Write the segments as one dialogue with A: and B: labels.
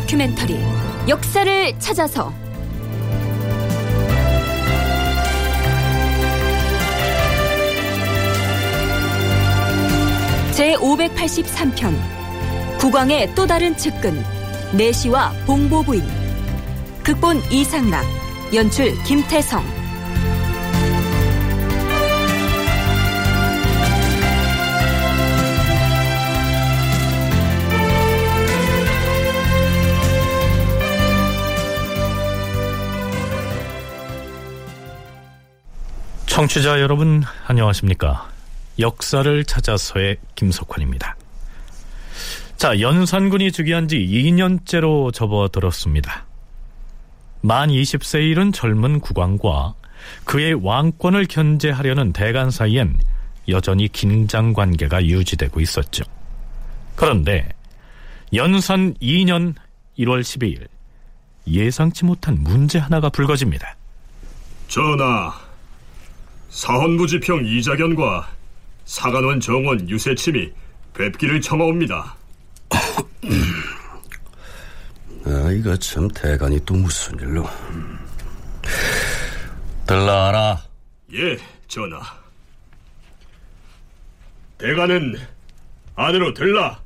A: 다큐멘터리 역사를 찾아서. 제 583편 국왕의 또 다른 측근 내시와 봉보부인. 극본 이상락 연출 김태성
B: 청취자 여러분 안녕하십니까? 역사를 찾아서의 김석환입니다. 자 연산군이 즉위한 지 2년째로 접어들었습니다. 만 20세에 이른 젊은 국왕과 그의 왕권을 견제하려는 대간 사이엔 여전히 긴장 관계가 유지되고 있었죠. 그런데 연산 2년 1월 12일 예상치 못한 문제 하나가 불거집니다.
C: 전하, 사헌부지평 이자견과 사간원 정원 유세침이 뵙기를 청하옵니다.
D: 아, 이거 참 대간이 또 무슨 일로. 들라라.
C: 예, 전하. 대가는 안으로 들라.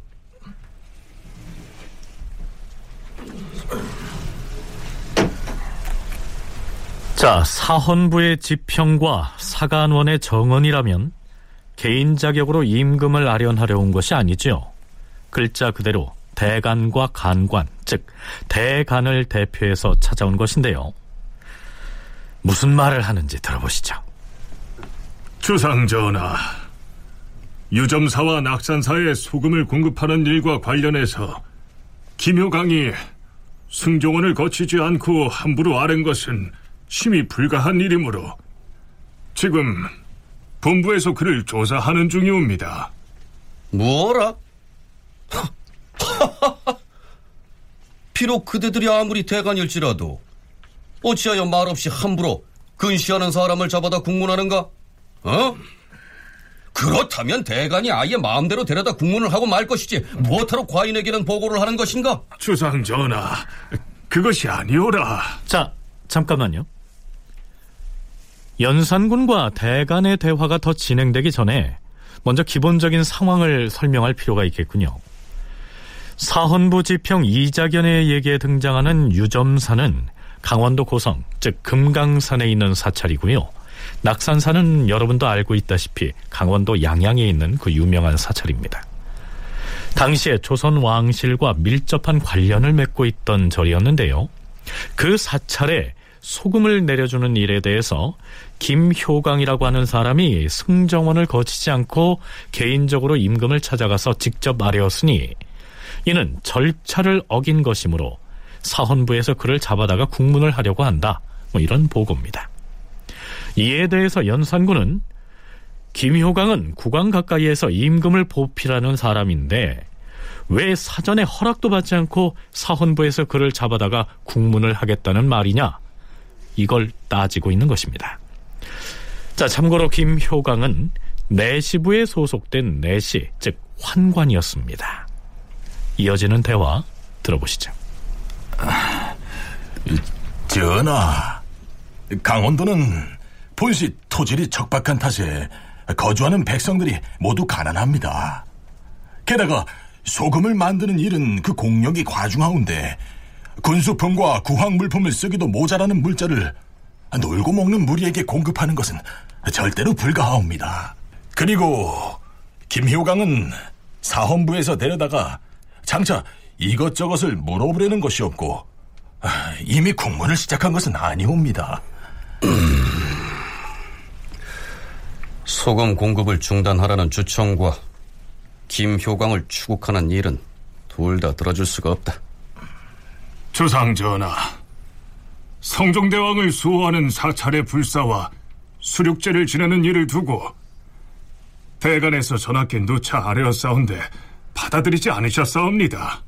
B: 자, 사헌부의 지평과 사간원의 정언이라면 개인 자격으로 임금을 아련하려 온 것이 아니죠. 글자 그대로 대간과 간관, 즉 대간을 대표해서 찾아온 것인데요. 무슨 말을 하는지 들어보시죠.
C: 주상 전하, 유점사와 낙산사에 소금을 공급하는 일과 관련해서 김효강이 승종원을 거치지 않고 함부로 아는 것은 심히 불가한 일이므로 지금 본부에서 그를 조사하는 중이옵니다.
D: 뭐라? 비록 그대들이 아무리 대간일지라도 어찌하여 말없이 함부로 근시하는 사람을 잡아다 국문하는가? 어? 그렇다면 대간이 아예 마음대로 데려다 국문을 하고 말 것이지 무엇하러 과인에게는 보고를 하는 것인가?
C: 주상 전하, 그것이 아니오라.
B: 자, 잠깐만요. 연산군과 대간의 대화가 더 진행되기 전에 먼저 기본적인 상황을 설명할 필요가 있겠군요. 사헌부 지평 이자견의 얘기에 등장하는 유점사는 강원도 고성, 즉 금강산에 있는 사찰이고요. 낙산사는 여러분도 알고 있다시피 강원도 양양에 있는 그 유명한 사찰입니다. 당시에 조선 왕실과 밀접한 관련을 맺고 있던 절이었는데요. 그 사찰에 소금을 내려주는 일에 대해서 김효강이라고 하는 사람이 승정원을 거치지 않고 개인적으로 임금을 찾아가서 직접 아뢰었으니 이는 절차를 어긴 것이므로 사헌부에서 그를 잡아다가 국문을 하려고 한다. 뭐 이런 보고입니다. 이에 대해서 연산군은 김효강은 국왕 가까이에서 임금을 보필하는 사람인데 왜 사전에 허락도 받지 않고 사헌부에서 그를 잡아다가 국문을 하겠다는 말이냐? 이걸 따지고 있는 것입니다. 자, 참고로 김효강은 내시부에 소속된 내시, 즉 환관이었습니다. 이어지는 대화 들어보시죠.
E: 전하, 강원도는 본시 토질이 척박한 탓에 거주하는 백성들이 모두 가난합니다. 게다가 소금을 만드는 일은 그 공력이 과중하운데 군수품과 구황 물품을 쓰기도 모자라는 물자를 놀고 먹는 무리에게 공급하는 것은 절대로 불가하옵니다. 그리고 김효강은 사헌부에서 데려다가 장차 이것저것을 물어보려는 것이 없고 이미 국문을 시작한 것은 아니옵니다.
D: 소금 공급을 중단하라는 주청과 김효광을 추국하는 일은 둘 다 들어줄 수가 없다.
C: 주상 전하, 성종대왕을 수호하는 사찰의 불사와 수륙제를 지내는 일을 두고 대간에서 전하께 누차 아뢰었사온데 받아들이지 않으셨사옵니다.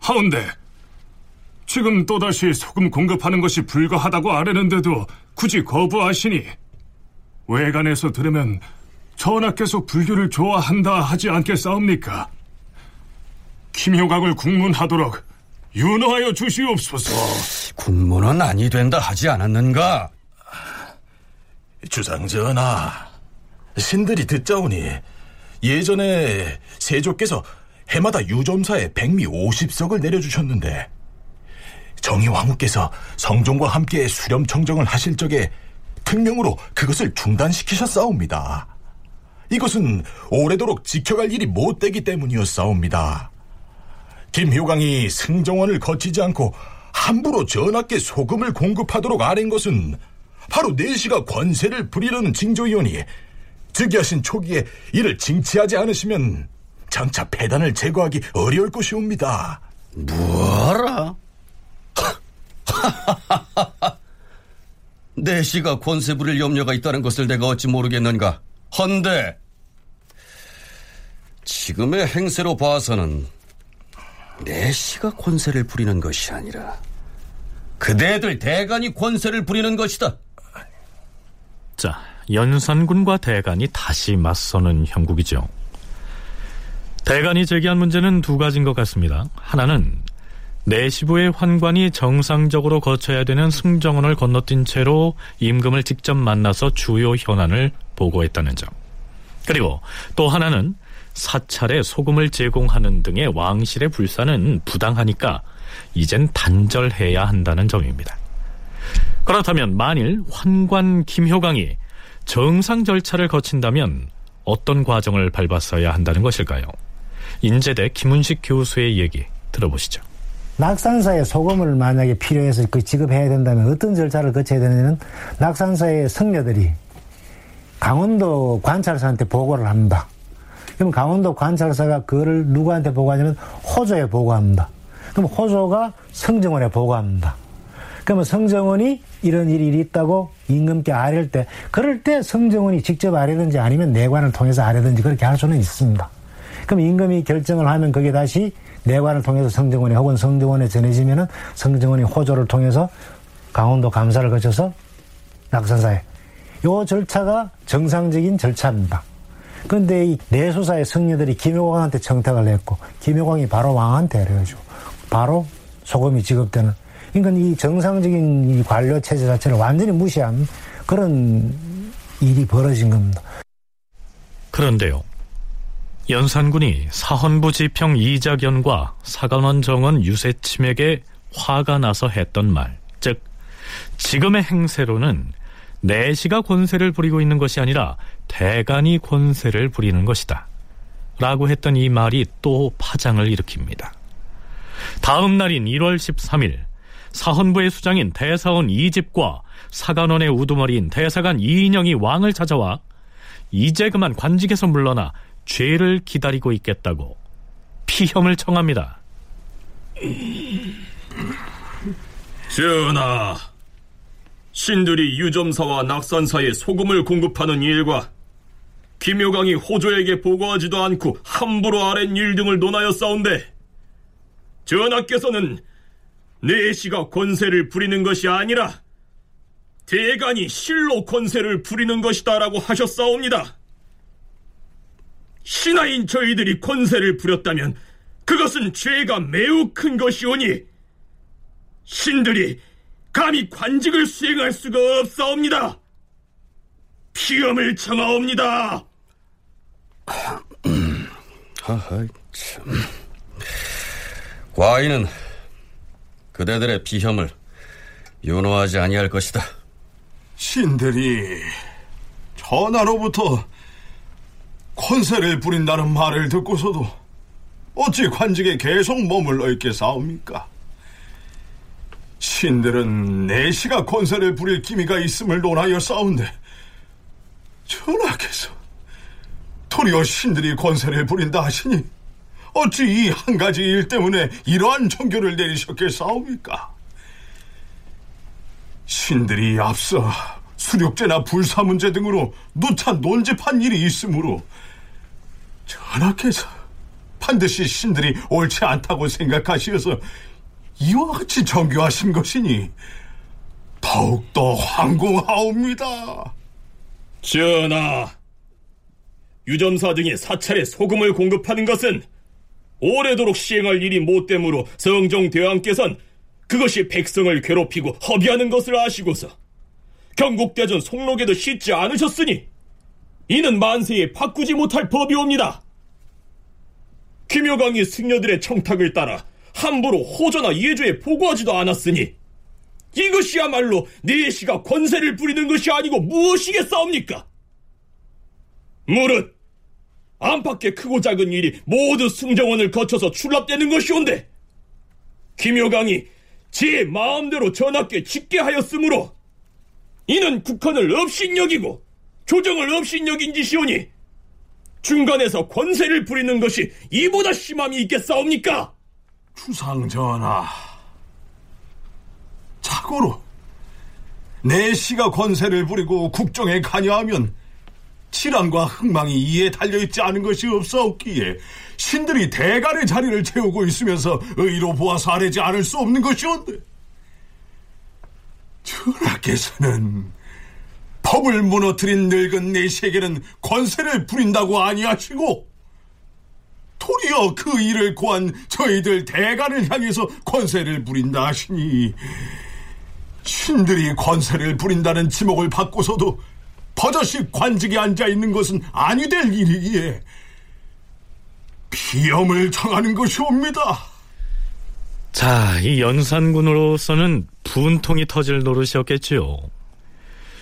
C: 하운데 지금 또다시 소금 공급하는 것이 불가하다고 아뢰는데도 굳이 거부하시니 외관에서 들으면 전하께서 불교를 좋아한다 하지 않겠사옵니까? 김효각을 국문하도록 윤호하여 주시옵소서.
D: 국문은 아니 된다 하지 않았는가?
E: 주상전하, 신들이 듣자오니 예전에 세조께서 해마다 유점사에 백미 50석을 내려주셨는데 정의왕후께서 성종과 함께 수렴청정을 하실 적에 특명으로 그것을 중단시키셨사옵니다. 이것은 오래도록 지켜갈 일이 못되기 때문이었사옵니다. 김효강이 승정원을 거치지 않고 함부로 전하께 소금을 공급하도록 아랜 것은 바로 내시가 권세를 부리려는 징조이오니 즉위하신 초기에 이를 징치하지 않으시면 장차 폐단을 제거하기 어려울 것이옵니다.
D: 뭐라? 내시가 권세 부릴 염려가 있다는 것을 내가 어찌 모르겠는가? 헌데 지금의 행세로 봐서는 내시가 권세를 부리는 것이 아니라 그대들 대간이 권세를 부리는 것이다.
B: 자, 연산군과 대간이 다시 맞서는 형국이죠. 대간이 제기한 문제는 두 가지인 것 같습니다. 하나는 내시부의 환관이 정상적으로 거쳐야 되는 승정원을 건너뛴 채로 임금을 직접 만나서 주요 현안을 보고했다는 점. 그리고 또 하나는 사찰에 소금을 제공하는 등의 왕실의 불사는 부당하니까 이젠 단절해야 한다는 점입니다. 그렇다면 만일 환관 김효강이 정상 절차를 거친다면 어떤 과정을 밟았어야 한다는 것일까요? 인제대 김은식 교수의 얘기 들어보시죠.
F: 낙산사에 소금을 만약에 필요해서 그 지급해야 된다면 어떤 절차를 거쳐야 되느냐는 낙산사의 성녀들이 강원도 관찰사한테 보고를 합니다. 그럼 강원도 관찰사가 그거를 누구한테 보고하냐면 호조에 보고합니다. 그럼 호조가 성정원에 보고합니다. 그러면 성정원이 이런 일이 있다고 임금께 아뢰를 때 그럴 때 성정원이 직접 아뢰든지 아니면 내관을 통해서 아뢰든지 그렇게 할 수는 있습니다. 그럼 임금이 결정을 하면 그게 다시 내관을 통해서 성정원에 혹은 성정원에 전해지면은 성정원이 호조를 통해서 강원도 감사를 거쳐서 낙산사에 요 절차가 정상적인 절차입니다. 그런데 이 내수사의 성녀들이 김효광한테 청탁을 했고 김효광이 바로 왕한테 그래가지고 바로 소금이 지급되는 그러니까 이 정상적인 이 관료 체제 자체를 완전히 무시한 그런 일이 벌어진 겁니다.
B: 그런데요. 연산군이 사헌부 지평 이작연과 사관원 정원 유세침에게 화가 나서 했던 말, 즉 지금의 행세로는 내시가 권세를 부리고 있는 것이 아니라 대간이 권세를 부리는 것이다. 라고 했던 이 말이 또 파장을 일으킵니다. 다음 날인 1월 13일 사헌부의 수장인 대사원 이집과 사관원의 우두머리인 대사관 이인영이 왕을 찾아와 이제 그만 관직에서 물러나 죄를 기다리고 있겠다고 피혐을 청합니다.
G: 전하, 신들이 유점사와 낙산사에 소금을 공급하는 일과 김효강이 호조에게 보고하지도 않고 함부로 아랜 일 등을 논하여 싸운데 전하께서는 내시가 권세를 부리는 것이 아니라 대간이 실로 권세를 부리는 것이다라고 하셨사옵니다. 신하인 저희들이 권세를 부렸다면 그것은 죄가 매우 큰 것이오니 신들이 감히 관직을 수행할 수가 없사옵니다. 피험을 청하옵니다.
D: 하하, 참. 과인은 그대들의 비혐을 윤호하지 아니할 것이다.
H: 신들이 전하로부터 권세를 부린다는 말을 듣고서도 어찌 관직에 계속 머물러 있겠사옵니까? 신들은 내시가 권세를 부릴 기미가 있음을 논하여 싸운데 전하께서 도리어 신들이 권세를 부린다 하시니 어찌 이 한 가지 일 때문에 이러한 종교를 내리셨겠사옵니까? 신들이 앞서 수륙제나 불사 문제 등으로 누차 논집한 일이 있으므로 전하께서 반드시 신들이 옳지 않다고 생각하시어서 이와 같이 정교하신 것이니 더욱더 황공하옵니다.
G: 전하, 유점사 등이 사찰에 소금을 공급하는 것은 오래도록 시행할 일이 못되므로 성종대왕께선 그것이 백성을 괴롭히고 허비하는 것을 아시고서 경국대전 송록에도 씻지 않으셨으니 이는 만세에 바꾸지 못할 법이옵니다. 김여강이 승려들의 청탁을 따라 함부로 호조나 예조에 보고하지도 않았으니 이것이야말로 내시가 권세를 부리는 것이 아니고 무엇이겠사옵니까? 무릇 안팎의 크고 작은 일이 모두 승정원을 거쳐서 출납되는 것이온데 김여강이 제 마음대로 전하께 짓게 하였으므로 이는 국헌을 업신여기고 조정을 업신여긴 짓이오니 중간에서 권세를 부리는 것이 이보다 심함이 있겠사옵니까?
H: 주상전하, 자고로 내시가 권세를 부리고 국정에 관여하면 질환과 흥망이 이에 달려있지 않은 것이 없사옵기에 신들이 대간의 자리를 채우고 있으면서 의로 보아서 아뢰지 않을 수 없는 것이온데 전하께서는 법을 무너뜨린 늙은 내시에게는 권세를 부린다고 아니하시고 도리어 그 일을 고한 저희들 대간을 향해서 권세를 부린다 하시니 신들이 권세를 부린다는 지목을 받고서도 버젓이 관직에 앉아 있는 것은 아니 될 일이기에 비염을 정하는 것이옵니다.
B: 자, 이 연산군으로서는 분통이 터질 노릇이었겠지요.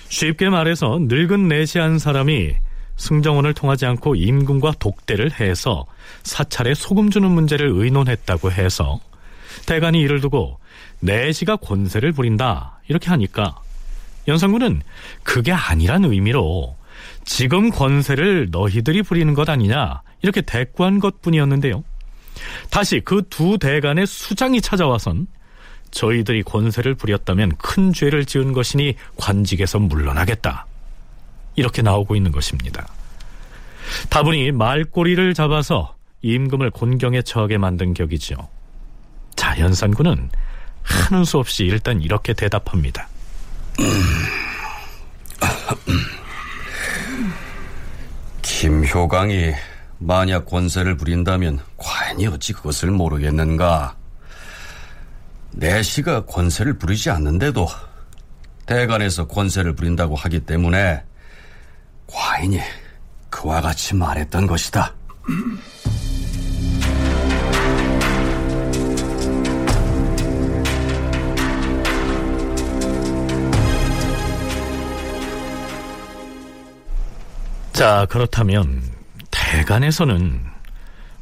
B: 쉽게 말해서 늙은 내시한 사람이 승정원을 통하지 않고 임금과 독대를 해서 사찰에 소금 주는 문제를 의논했다고 해서 대간이 이를 두고 내시가 권세를 부린다 이렇게 하니까 연산군은 그게 아니란 의미로 지금 권세를 너희들이 부리는 것 아니냐 이렇게 대꾸한 것뿐이었는데요. 다시 그 두 대간의 수장이 찾아와선 저희들이 권세를 부렸다면 큰 죄를 지은 것이니 관직에서 물러나겠다. 이렇게 나오고 있는 것입니다. 다분히 말꼬리를 잡아서 임금을 곤경에 처하게 만든 격이죠. 자, 연산군은 하는 수 없이 일단 이렇게 대답합니다.
D: 김효강이 만약 권세를 부린다면 과연이 어찌 그것을 모르겠는가? 내시가 권세를 부리지 않는데도 대관에서 권세를 부린다고 하기 때문에 과인이 그와 같이 말했던 것이다.
B: 자, 그렇다면 대간에서는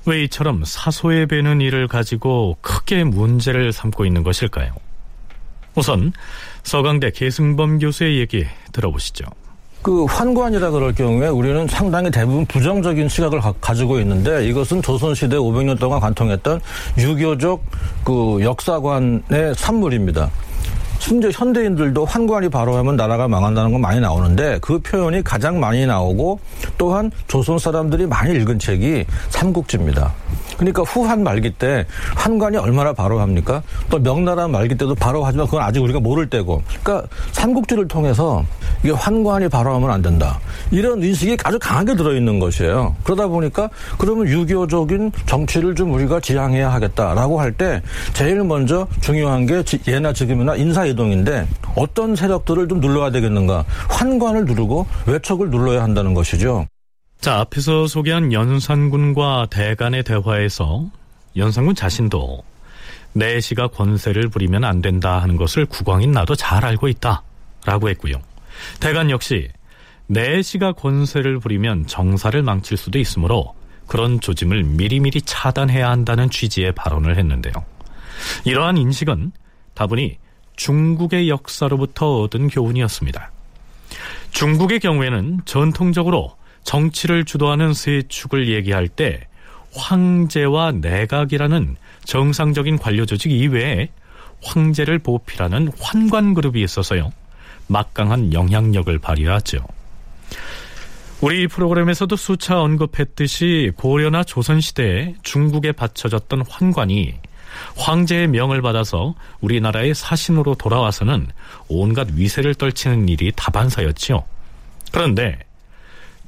B: 왜 이처럼 사소해 배는 일을 가지고 크게 문제를 삼고 있는 것일까요? 우선 서강대 계승범 교수의 얘기 들어보시죠.
I: 그 환관이라 그럴 경우에 우리는 상당히 대부분 부정적인 시각을 가, 지고 있는데 이것은 조선시대 500년 동안 관통했던 유교적 그 역사관의 산물입니다. 심지어 현대인들도 환관이 바로 하면 나라가 망한다는 건 많이 나오는데 그 표현이 가장 많이 나오고 또한 조선 사람들이 많이 읽은 책이 삼국지입니다. 그러니까 후한 말기 때 환관이 얼마나 바로 합니까? 또 명나라 말기 때도 바로 하지만 그건 아직 우리가 모를 때고. 그러니까 삼국지를 통해서 이게 환관이 바로 하면 안 된다. 이런 인식이 아주 강하게 들어있는 것이에요. 그러다 보니까 그러면 유교적인 정치를 좀 우리가 지향해야 하겠다라고 할 때 제일 먼저 중요한 게 예나 지금이나 인사이동인데 어떤 세력들을 좀 눌러야 되겠는가. 환관을 누르고 외척을 눌러야 한다는 것이죠.
B: 자, 앞에서 소개한 연산군과 대간의 대화에서 연산군 자신도 내시가 권세를 부리면 안 된다 하는 것을 국왕인 나도 잘 알고 있다. 라고 했고요. 대간 역시 내시가 권세를 부리면 정사를 망칠 수도 있으므로 그런 조짐을 미리미리 차단해야 한다는 취지의 발언을 했는데요. 이러한 인식은 다분히 중국의 역사로부터 얻은 교훈이었습니다. 중국의 경우에는 전통적으로 정치를 주도하는 세 축을 얘기할 때 황제와 내각이라는 정상적인 관료 조직 이외에 황제를 보필하는 환관 그룹이 있어서요. 막강한 영향력을 발휘하죠. 우리 프로그램에서도 수차 언급했듯이 고려나 조선시대에 중국에 바쳐졌던 환관이 황제의 명을 받아서 우리나라의 사신으로 돌아와서는 온갖 위세를 떨치는 일이 다반사였지요. 그런데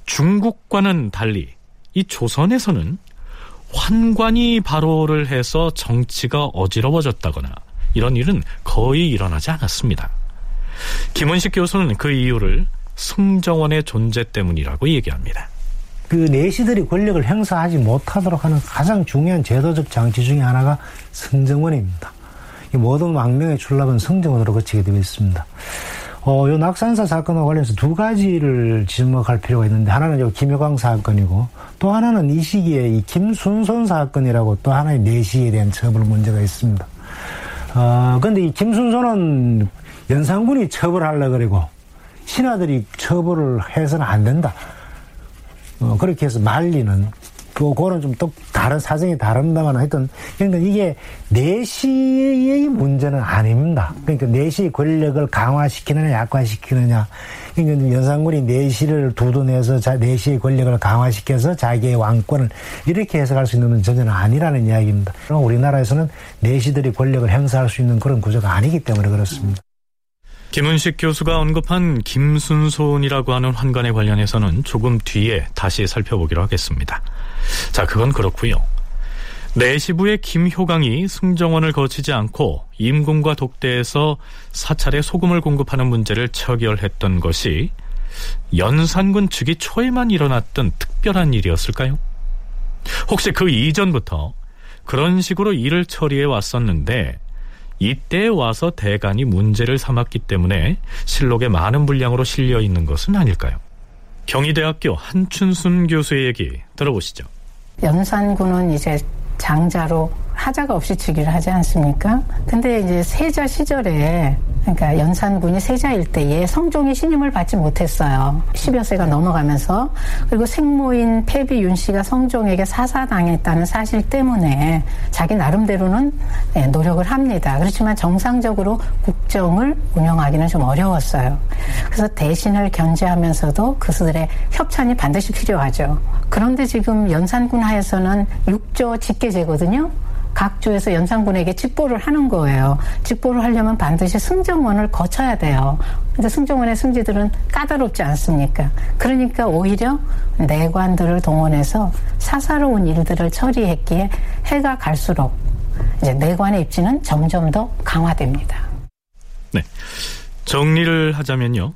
B: 중국과는 달리 이 조선에서는 환관이 발호를 해서 정치가 어지러워졌다거나 이런 일은 거의 일어나지 않았습니다. 김원식 교수는 그 이유를 승정원의 존재 때문이라고 얘기합니다.
F: 그 내시들이 권력을 행사하지 못하도록 하는 가장 중요한 제도적 장치 중에 하나가 승정원입니다. 모든 망명의 출납은 승정원으로 거치게 되어 있습니다. 어, 요 낙산사 사건과 관련해서 두 가지를 지목할 필요가 있는데 하나는 요 김효광 사건이고 또 하나는 이 시기에 이 김순손 사건이라고 또 하나의 내시에 대한 처벌 문제가 있습니다. 어, 근데 이 김순손은 연산군이 처벌하려 그리고 신하들이 처벌을 해서는 안 된다. 어, 그렇게 해서 말리는 그, 그거는 좀 또 다른 사정이 다릅니다만 하여튼, 그러니까 이게 내시의 문제는 아닙니다. 그러니까 내시의 권력을 강화시키느냐, 약화시키느냐. 그러니까 연산군이 내시를 두둔해서 자, 내시의 권력을 강화시켜서 자기의 왕권을 이렇게 해석할 수 있는 전제는 아니라는 이야기입니다. 우리나라에서는 내시들이 권력을 행사할 수 있는 그런 구조가 아니기 때문에 그렇습니다.
B: 김은식 교수가 언급한 김순손이라고 하는 환관에 관련해서는 조금 뒤에 다시 살펴보기로 하겠습니다. 자, 그건 그렇고요. 내시부의 김효강이 승정원을 거치지 않고 임금과 독대에서 사찰에 소금을 공급하는 문제를 처결했던 것이 연산군 즉위 초에만 일어났던 특별한 일이었을까요? 혹시 그 이전부터 그런 식으로 일을 처리해 왔었는데 이때 와서 대간이 문제를 삼았기 때문에 실록에 많은 분량으로 실려 있는 것은 아닐까요? 경희대학교 한춘순 교수의 얘기 들어보시죠.
J: 연산군은 이제 장자로 하자가 없이 즉위를 하지 않습니까? 근데 이제 세자 시절에 그러니까 연산군이 세자일 때에 성종이 신임을 받지 못했어요. 10여 세가 넘어가면서 그리고 생모인 폐비 윤 씨가 성종에게 사사당했다는 사실 때문에 자기 나름대로는 네, 노력을 합니다. 그렇지만 정상적으로 국정을 운영하기는 좀 어려웠어요. 그래서 대신을 견제하면서도 그들의 협찬이 반드시 필요하죠. 그런데 지금 연산군 하에서는 육조 직계제거든요. 각 조에서 연산군에게 직보를 하는 거예요. 직보를 하려면 반드시 승정원을 거쳐야 돼요. 근데 승정원의 승지들은 까다롭지 않습니까? 그러니까 오히려 내관들을 동원해서 사사로운 일들을 처리했기에 해가 갈수록 이제 내관의 입지는 점점 더 강화됩니다.
B: 네. 정리를 하자면요.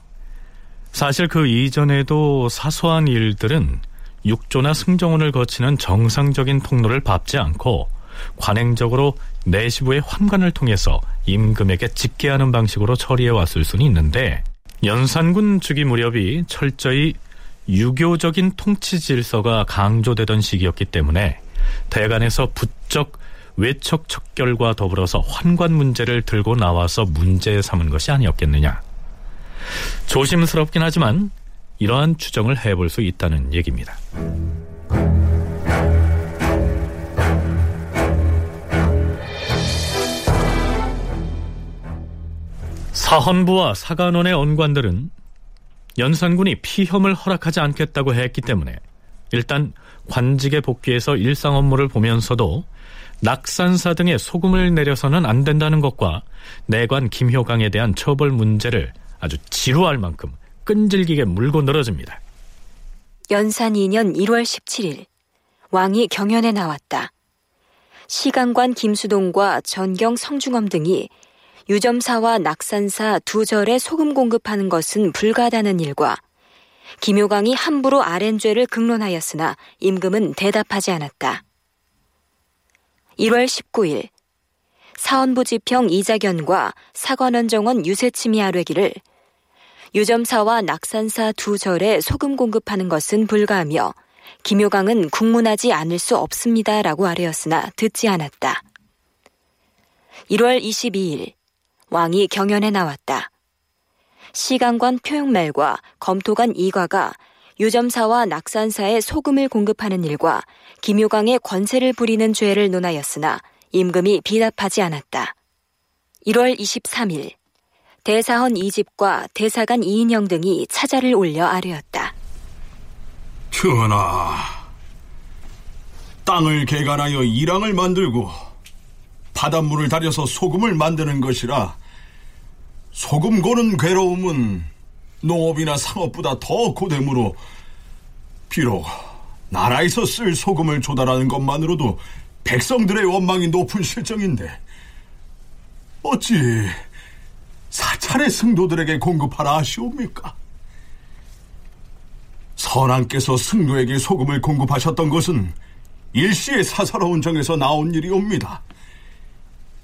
B: 사실 그 이전에도 사소한 일들은 육조나 승정원을 거치는 정상적인 통로를 밟지 않고 관행적으로 내시부의 환관을 통해서 임금에게 직계하는 방식으로 처리해 왔을 수는 있는데 연산군 즉위 무렵이 철저히 유교적인 통치 질서가 강조되던 시기였기 때문에 대간에서 부쩍 외척 척결과 더불어서 환관 문제를 들고 나와서 문제 삼은 것이 아니었겠느냐. 조심스럽긴 하지만 이러한 추정을 해볼 수 있다는 얘기입니다. 사헌부와 사관원의 언관들은 연산군이 피혐을 허락하지 않겠다고 했기 때문에 일단 관직에 복귀해서 일상 업무를 보면서도 낙산사 등의 소금을 내려서는 안 된다는 것과 내관 김효강에 대한 처벌 문제를 아주 지루할 만큼 끈질기게 물고 늘어집니다.
A: 연산 2년 1월 17일 왕이 경연에 나왔다. 시강관 김수동과 전경 성중엄 등이 유점사와 낙산사 두 절에 소금 공급하는 것은 불가하다는 일과 김효광이 함부로 아랜죄를 극론하였으나 임금은 대답하지 않았다. 1월 19일 사원부지평 이자견과 사관원 정원 유세침이 아뢰기를 유점사와 낙산사 두 절에 소금 공급하는 것은 불가하며 김효광은 국문하지 않을 수 없습니다라고 아뢰었으나 듣지 않았다. 1월 22일 왕이 경연에 나왔다. 시강관 표용말과 검토관 이과가 유점사와 낙산사에 소금을 공급하는 일과 김효광의 권세를 부리는 죄를 논하였으나 임금이 비답하지 않았다. 1월 23일 대사헌 이집과 대사관 이인영 등이 차자를 올려 아뢰었다.
H: 전하, 땅을 개간하여 이랑을 만들고 바닷물을 달여서 소금을 만드는 것이라 소금 고는 괴로움은 농업이나 상업보다 더 고되므로 비록 나라에서 쓸 소금을 조달하는 것만으로도 백성들의 원망이 높은 실정인데 어찌 사찰의 승도들에게 공급하라 하시옵니까? 선왕께서 승도에게 소금을 공급하셨던 것은 일시의 사사로운 정에서 나온 일이옵니다.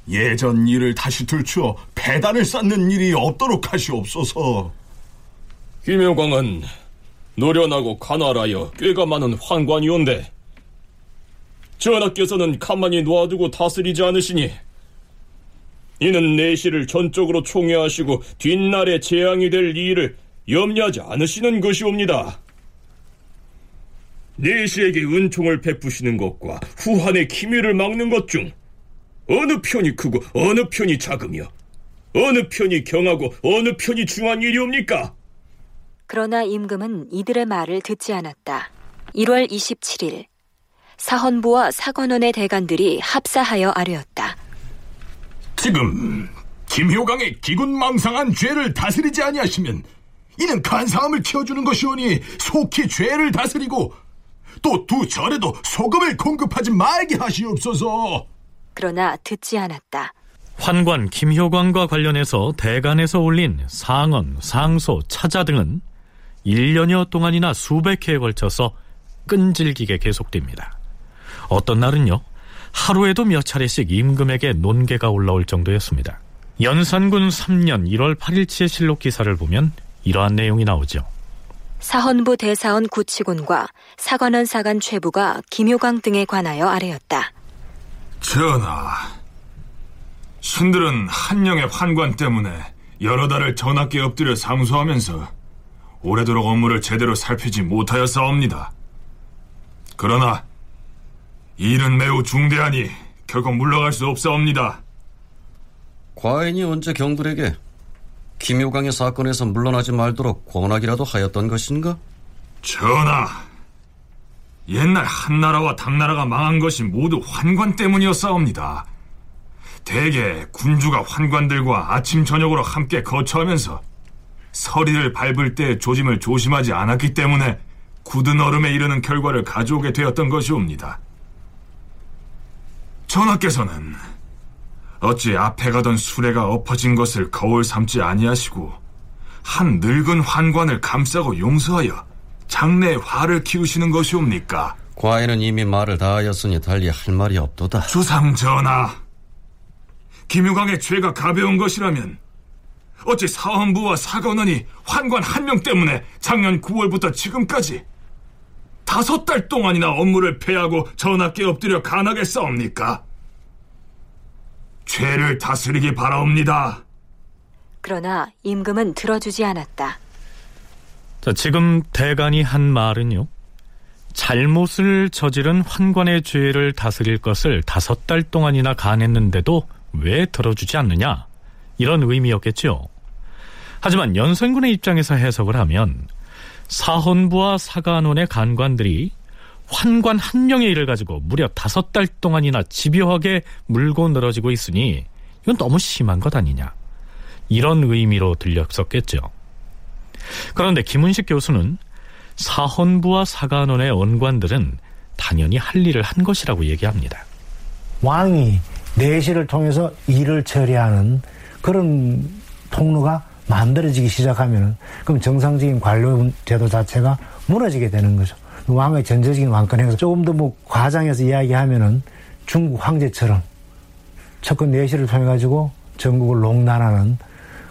H: 예전 일을 다시 들추어 배단을 쌓는 일이 없도록 하시옵소서.
G: 김효광은 노련하고 가난하여 꾀가 많은 환관이온데 전하께서는 가만히 놓아두고 다스리지 않으시니 이는 내실을 전적으로 총애하시고 뒷날에 재앙이 될 일을 염려하지 않으시는 것이옵니다. 내시에게 은총을 베푸시는 것과 후한의 기밀을 막는 것 중 어느 편이 크고 어느 편이 작으며 어느 편이 경하고 어느 편이 중한 일이옵니까?
A: 그러나 임금은 이들의 말을 듣지 않았다. 1월 27일 사헌부와 사관원의 대관들이 합사하여 아뢰었다.
C: 지금 김효광의 기군망상한 죄를 다스리지 아니하시면 이는 간사함을 키워주는 것이오니 속히 죄를 다스리고 또 두 절에도 소금을 공급하지 말게 하시옵소서.
A: 그러나 듣지 않았다.
B: 환관 김효광과 관련해서 대간에서 올린 상언, 상소, 차자 등은 1년여 동안이나 수백 회에 걸쳐서 끈질기게 계속됩니다. 어떤 날은요, 하루에도 몇 차례씩 임금에게 논계가 올라올 정도였습니다. 연산군 3년 1월 8일치의 실록 기사를 보면 이러한 내용이 나오죠.
A: 사헌부 대사원 구치군과 사관원 사관 최부가 김효광 등에 관하여 아뢰었다.
C: 전하, 신들은 한영의 환관 때문에 여러 달을 전하께 엎드려 상소하면서 오래도록 업무를 제대로 살피지 못하였사옵니다. 그러나 일은 매우 중대하니 결코 물러갈 수 없사옵니다.
D: 과인이 언제 경들에게 김효광의 사건에서 물러나지 말도록 권하기라도 하였던 것인가?
C: 전하, 옛날 한나라와 당나라가 망한 것이 모두 환관 때문이었사옵니다. 대개 군주가 환관들과 아침 저녁으로 함께 거처하면서 서리를 밟을 때 조짐을 조심하지 않았기 때문에 굳은 얼음에 이르는 결과를 가져오게 되었던 것이옵니다. 전하께서는 어찌 앞에 가던 수레가 엎어진 것을 거울 삼지 아니하시고 한 늙은 환관을 감싸고 용서하여 장래에 화를 키우시는 것이옵니까?
D: 과인은 이미 말을 다하였으니 달리 할 말이 없도다.
C: 주상 전하, 김유광의 죄가 가벼운 것이라면 어찌 사헌부와 사관원이 환관 한 명 때문에 작년 9월부터 지금까지 다섯 달 동안이나 업무를 폐하고 전하께 엎드려 간하게 싸웁니까? 죄를 다스리기 바라옵니다.
A: 그러나 임금은 들어주지 않았다.
B: 자, 지금 대간이 한 말은요. 잘못을 저지른 환관의 죄를 다스릴 것을 다섯 달 동안이나 간했는데도 왜 들어주지 않느냐? 이런 의미였겠죠. 하지만 연산군의 입장에서 해석을 하면 사헌부와 사관원의 간관들이 환관 한 명의 일을 가지고 무려 다섯 달 동안이나 집요하게 물고 늘어지고 있으니 이건 너무 심한 것 아니냐. 이런 의미로 들렸었겠죠. 그런데 김은식 교수는 사헌부와 사관원의 원관들은 당연히 할 일을 한 것이라고 얘기합니다.
F: 왕이 내시를 통해서 일을 처리하는 그런 통로가 만들어지기 시작하면 그럼 정상적인 관료 제도 자체가 무너지게 되는 거죠. 왕의 전체적인 왕권에서 조금 더 뭐 과장해서 이야기하면은 중국 황제처럼 첫건 내시를 통해 가지고 전국을 농단하는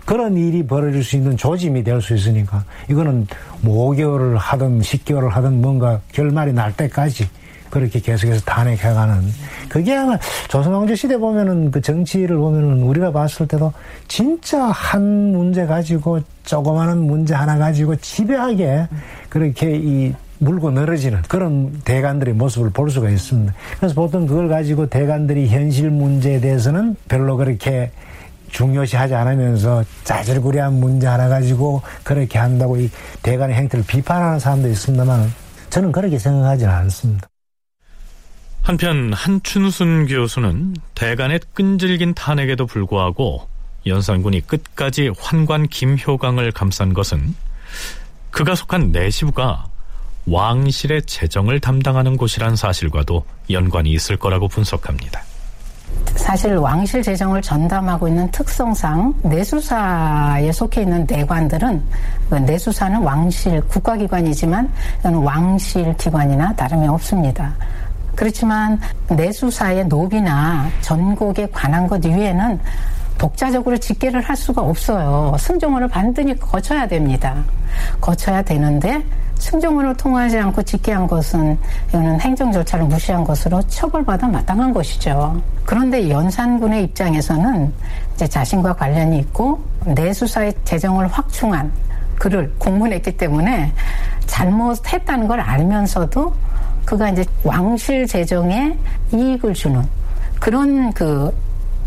F: 그런 일이 벌어질 수 있는 조짐이 될 수 있으니까 이거는 뭐 5개월을 하든 10개월을 하든 뭔가 결말이 날 때까지 그렇게 계속해서 탄핵해가는 그게 아마 조선왕조 시대 보면은 그 정치를 보면은 우리가 봤을 때도 진짜 한 문제 가지고 조그마한 문제 하나 가지고 지배하게 그렇게 이 물고 늘어지는 그런 대관들의 모습을 볼 수가 있습니다. 그래서 보통 그걸 가지고 대관들이 현실 문제에 대해서는 별로 그렇게 중요시하지 않으면서 자질구레한 문제 하나 가지고 그렇게 한다고 이 대관의 행태를 비판하는 사람도 있습니다만 저는 그렇게 생각하지는 않습니다.
B: 한편 한춘순 교수는 대간의 끈질긴 탄핵에도 불구하고 연산군이 끝까지 환관 김효강을 감싼 것은 그가 속한 내시부가 왕실의 재정을 담당하는 곳이란 사실과도 연관이 있을 거라고 분석합니다.
J: 사실 왕실 재정을 전담하고 있는 특성상 내수사에 속해 있는 내관들은 그 내수사는 왕실 국가기관이지만 왕실 기관이나 다름이 없습니다. 그렇지만 내수사의 노비나 전곡에 관한 것 이외에는 독자적으로 집계를 할 수가 없어요. 승정원을 반드시 거쳐야 됩니다. 거쳐야 되는데 승정원을 통하지 않고 집계한 것은 이거는 행정 절차를 무시한 것으로 처벌받아 마땅한 것이죠. 그런데 연산군의 입장에서는 이제 자신과 관련이 있고 내수사의 재정을 확충한 글을 공문했기 때문에 잘못했다는 걸 알면서도 그가 이제 왕실 재정에 이익을 주는 그런 그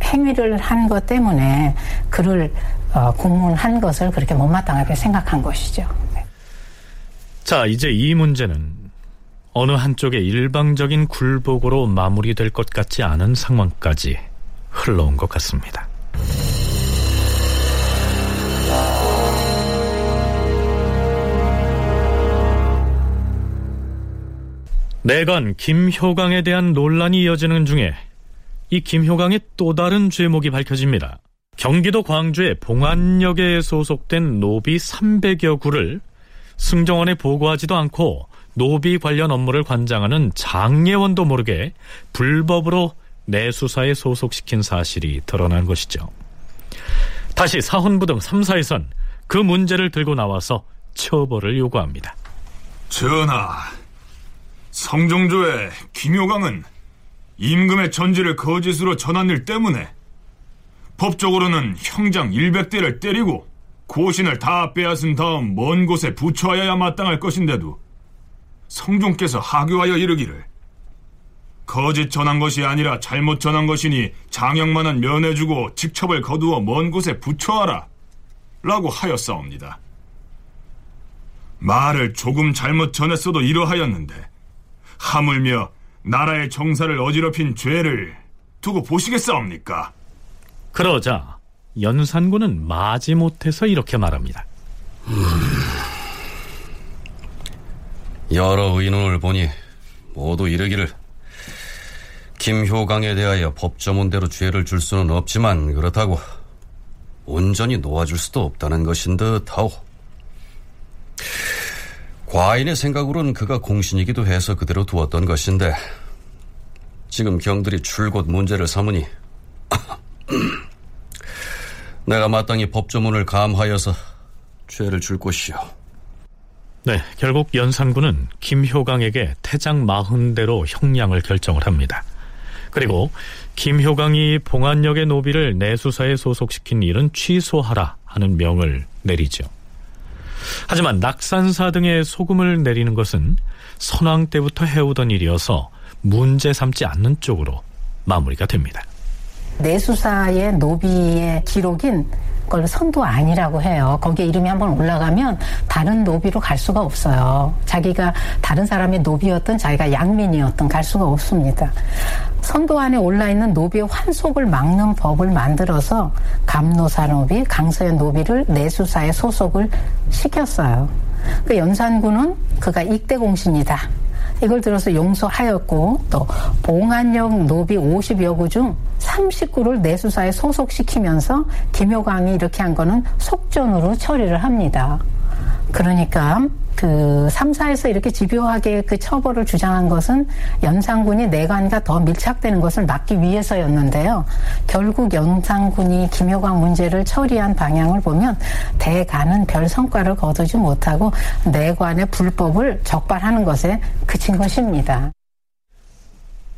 J: 행위를 한 것 때문에 그를 어, 공문한 것을 그렇게 못마땅하게 생각한 것이죠.
B: 자, 이제 이 문제는 어느 한쪽의 일방적인 굴복으로 마무리될 것 같지 않은 상황까지 흘러온 것 같습니다. 내간 김효강에 대한 논란이 이어지는 중에 이 김효강의 또 다른 죄목이 밝혀집니다. 경기도 광주의 봉안역에 소속된 노비 300여 구를 승정원에 보고하지도 않고 노비 관련 업무를 관장하는 장례원도 모르게 불법으로 내수사에 소속시킨 사실이 드러난 것이죠. 다시 사헌부 등 3사에선 그 문제를 들고 나와서 처벌을 요구합니다.
C: 전하, 성종조의 김효강은 임금의 전지를 거짓으로 전한 일 때문에 법적으로는 형장 100대를 때리고 고신을 다 빼앗은 다음 먼 곳에 부처하여야 마땅할 것인데도 성종께서 하교하여 이르기를 거짓 전한 것이 아니라 잘못 전한 것이니 장형만은 면해주고 직첩을 거두어 먼 곳에 부처하라 라고 하였사옵니다. 말을 조금 잘못 전했어도 이러하였는데 하물며 나라의 정사를 어지럽힌 죄를 두고 보시겠사옵니까?
B: 그러자 연산군은 마지못해서 이렇게 말합니다. 음,
D: 여러 의논을 보니 모두 이르기를 김효강에 대하여 법조문대로 죄를 줄 수는 없지만 그렇다고 온전히 놓아줄 수도 없다는 것인 듯하오. 과인의 생각으로는 그가 공신이기도 해서 그대로 두었던 것인데 지금 경들이 출곧 문제를 삼으니 내가 마땅히 법조문을 감하여서 죄를 줄 것이오.
B: 네, 결국 연산군은 김효강에게 태장 마흔대로 형량을 결정을 합니다. 그리고 김효강이 봉안역의 노비를 내수사에 소속시킨 일은 취소하라 하는 명을 내리죠. 하지만 낙산사 등의 소금을 내리는 것은 선왕 때부터 해오던 일이어서 문제 삼지 않는 쪽으로 마무리가 됩니다.
J: 내수사의 노비의 기록인 걸 선도 아니라고 해요. 거기에 이름이 한번 올라가면 다른 노비로 갈 수가 없어요. 자기가 다른 사람의 노비였던 자기가 양민이었던 갈 수가 없습니다. 선도 안에 올라 있는 노비의 환속을 막는 법을 만들어서 감노사 노비, 강서의 노비를 내수사에 소속을 시켰어요. 그 연산군은 그가 ik대 공신이다. 이걸 들어서 용서하였고 또 봉안역 노비 50여 구중 39를 내수사에 소속시키면서 김효광이 이렇게 한 거는 속전으로 처리를 합니다. 그러니까 그 3사에서 이렇게 집요하게 그 처벌을 주장한 것은 연산군이 내관과 더 밀착되는 것을 막기 위해서였는데요. 결국 연산군이 김효광 문제를 처리한 방향을 보면 대간은 별 성과를 거두지 못하고 내관의 불법을 적발하는 것에 그친 것입니다.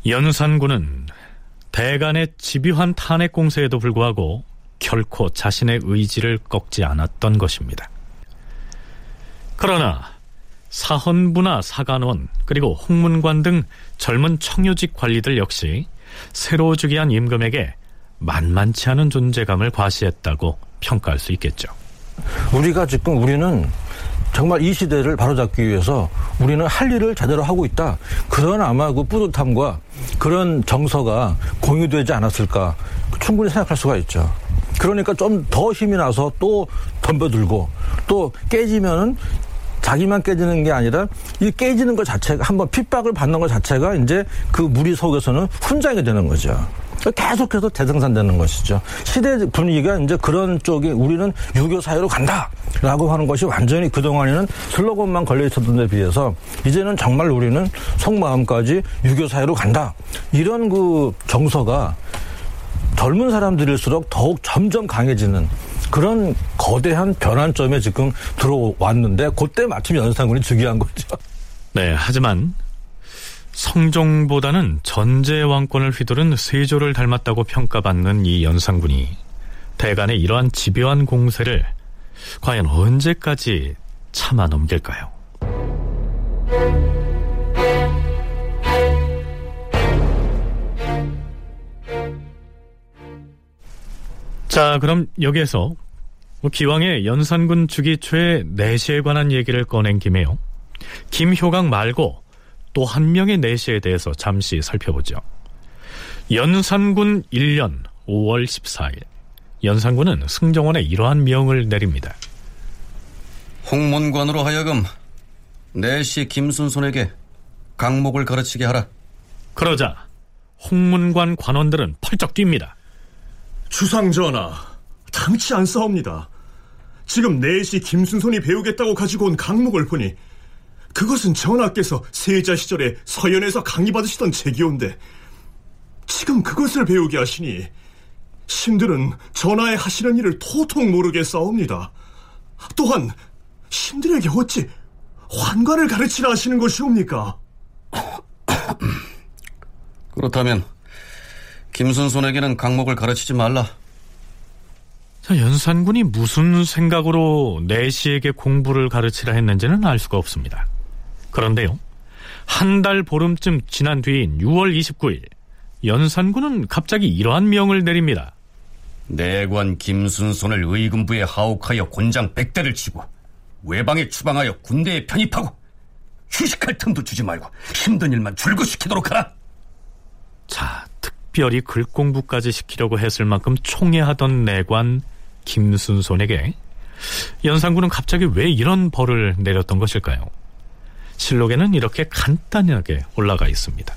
B: 연산군은 대간의 집요한 탄핵 공세에도 불구하고 결코 자신의 의지를 꺾지 않았던 것입니다. 그러나 사헌부나 사간원 그리고 홍문관 등 젊은 청요직 관리들 역시 새로 즉위한 임금에게 만만치 않은 존재감을 과시했다고 평가할 수 있겠죠.
I: 우리가 지금 우리는 정말 이 시대를 바로잡기 위해서 우리는 할 일을 제대로 하고 있다. 그런 아마 그 뿌듯함과 그런 정서가 공유되지 않았을까 충분히 생각할 수가 있죠. 그러니까 좀 더 힘이 나서 또 덤벼들고 또 깨지면은 자기만 깨지는 게 아니라 이 깨지는 것 자체가 한번 핍박을 받는 것 자체가 이제 그 무리 속에서는 훈장이 되는 거죠. 계속해서 재생산되는 것이죠. 시대 분위기가 이제 그런 쪽에 우리는 유교 사회로 간다라고 하는 것이 완전히 그동안에는 슬로건만 걸려 있었던 데 비해서 이제는 정말 우리는 속마음까지 유교 사회로 간다. 이런 그 정서가 젊은 사람들일수록 더욱 점점 강해지는 그런 거대한 변환점에 지금 들어왔는데 그때 마침 연산군이 즉위한 거죠.
B: 네, 하지만 성종보다는 전제 왕권을 휘두른 세조를 닮았다고 평가받는 이 연산군이 대간의 이러한 집요한 공세를 과연 언제까지 참아 넘길까요? 자, 그럼 여기에서 기왕의 연산군 주기 초의 내시에 관한 얘기를 꺼낸 김에요. 김효강 말고 또 한 명의 내시에 대해서 잠시 살펴보죠. 연산군 1년 5월 14일 연산군은 승정원에 이러한 명을 내립니다.
D: 홍문관으로 하여금 내시 김순손에게 강목을 가르치게 하라.
B: 그러자 홍문관 관원들은 펄쩍 뜁니다.
H: 주상전하, 당치 않사옵니다. 지금 내시 김순손이 배우겠다고 가지고 온 강목을 보니 그것은 전하께서 세자 시절에 서연에서 강의받으시던 책이온데 지금 그것을 배우게 하시니 신들은 전하의 하시는 일을 토통 모르게 싸웁니다. 또한 신들에게 어찌 환관을 가르치라 하시는 것이옵니까?
D: 그렇다면 김순손에게는 강목을 가르치지 말라.
B: 자, 연산군이 무슨 생각으로 내시에게 공부를 가르치라 했는지는 알 수가 없습니다. 그런데요, 한 달 보름쯤 지난 뒤인 6월 29일, 연산군은 갑자기 이러한 명을 내립니다.
D: 내관 김순손을 의금부에 하옥하여 곤장 백대를 치고 외방에 추방하여 군대에 편입하고 휴식할 틈도 주지 말고 힘든 일만 줄거시키도록 하라.
B: 자, 특별히 글 공부까지 시키려고 했을 만큼 총애하던 내관 김순손에게 연산군은 갑자기 왜 이런 벌을 내렸던 것일까요? 실록에는 이렇게 간단하게 올라가 있습니다.